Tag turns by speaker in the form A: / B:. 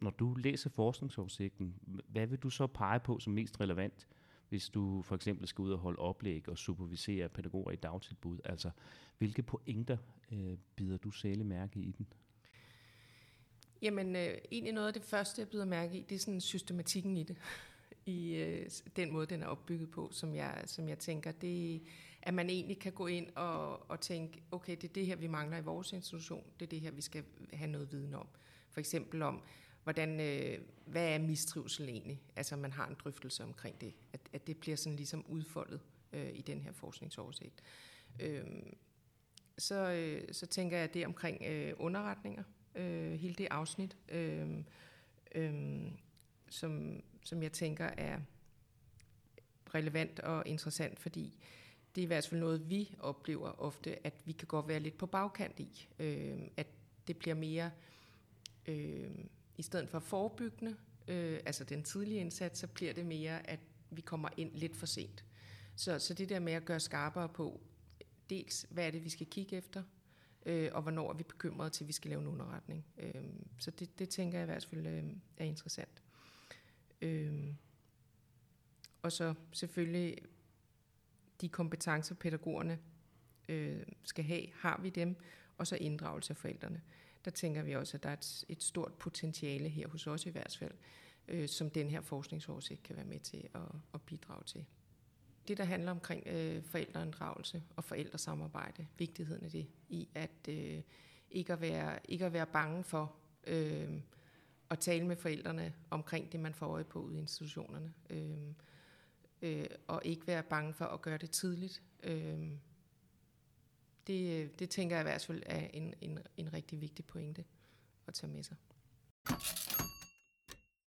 A: når du læser forskningsoversigten, hvad vil du så pege på som mest relevant, hvis du for eksempel skal ud og holde oplæg og supervisere pædagoger i dagtilbud? Altså, hvilke pointer øh, bider du særlig mærke i den?
B: Jamen, øh, egentlig noget af det første, jeg bider mærke i, det er sådan systematikken i det. I øh, den måde, den er opbygget på, som jeg, som jeg tænker, det at man egentlig kan gå ind og, og tænke, okay, det er det her, vi mangler i vores institution, det er det her, vi skal have noget viden om. For eksempel om, hvordan, øh, hvad er mistrivsel egentlig? Altså, man har en drøftelse omkring det, at, at det bliver sådan ligesom udfoldet øh, i den her forskningsoversigt. Øh, så, øh, så tænker jeg det omkring øh, underretninger, øh, hele det afsnit, øh, øh, som, som jeg tænker er relevant og interessant, fordi det er i hvert fald noget, vi oplever ofte, at vi kan godt være lidt på bagkant i. Øh, at det bliver mere, øh, i stedet for forebyggende, øh, altså den tidlige indsats, så bliver det mere, at vi kommer ind lidt for sent. Så, så det der med at gøre skarpere på, dels hvad er det, vi skal kigge efter, øh, og hvornår er vi bekymrede til, at vi skal lave en underretning. Øh, så det, det tænker jeg i hvert fald øh, er interessant. Øh, og så selvfølgelig de kompetencer, pædagogerne øh, skal have, har vi dem, og så inddragelse af forældrene. Der tænker vi også, at der er et, et stort potentiale her hos os i hvert fald, øh, som den her forskningsoversigt kan være med til at, at bidrage til. Det, der handler omkring øh, forældreinddragelse og forældresamarbejde, vigtigheden af det, i at øh, ikke, at være, ikke at være bange for øh, at tale med forældrene omkring det, man får øje på ude i institutionerne. Øh, øh, og ikke være bange for at gøre det tidligt. Øh, det, det tænker jeg i hvert fald er en, en, en rigtig vigtig pointe at tage med sig.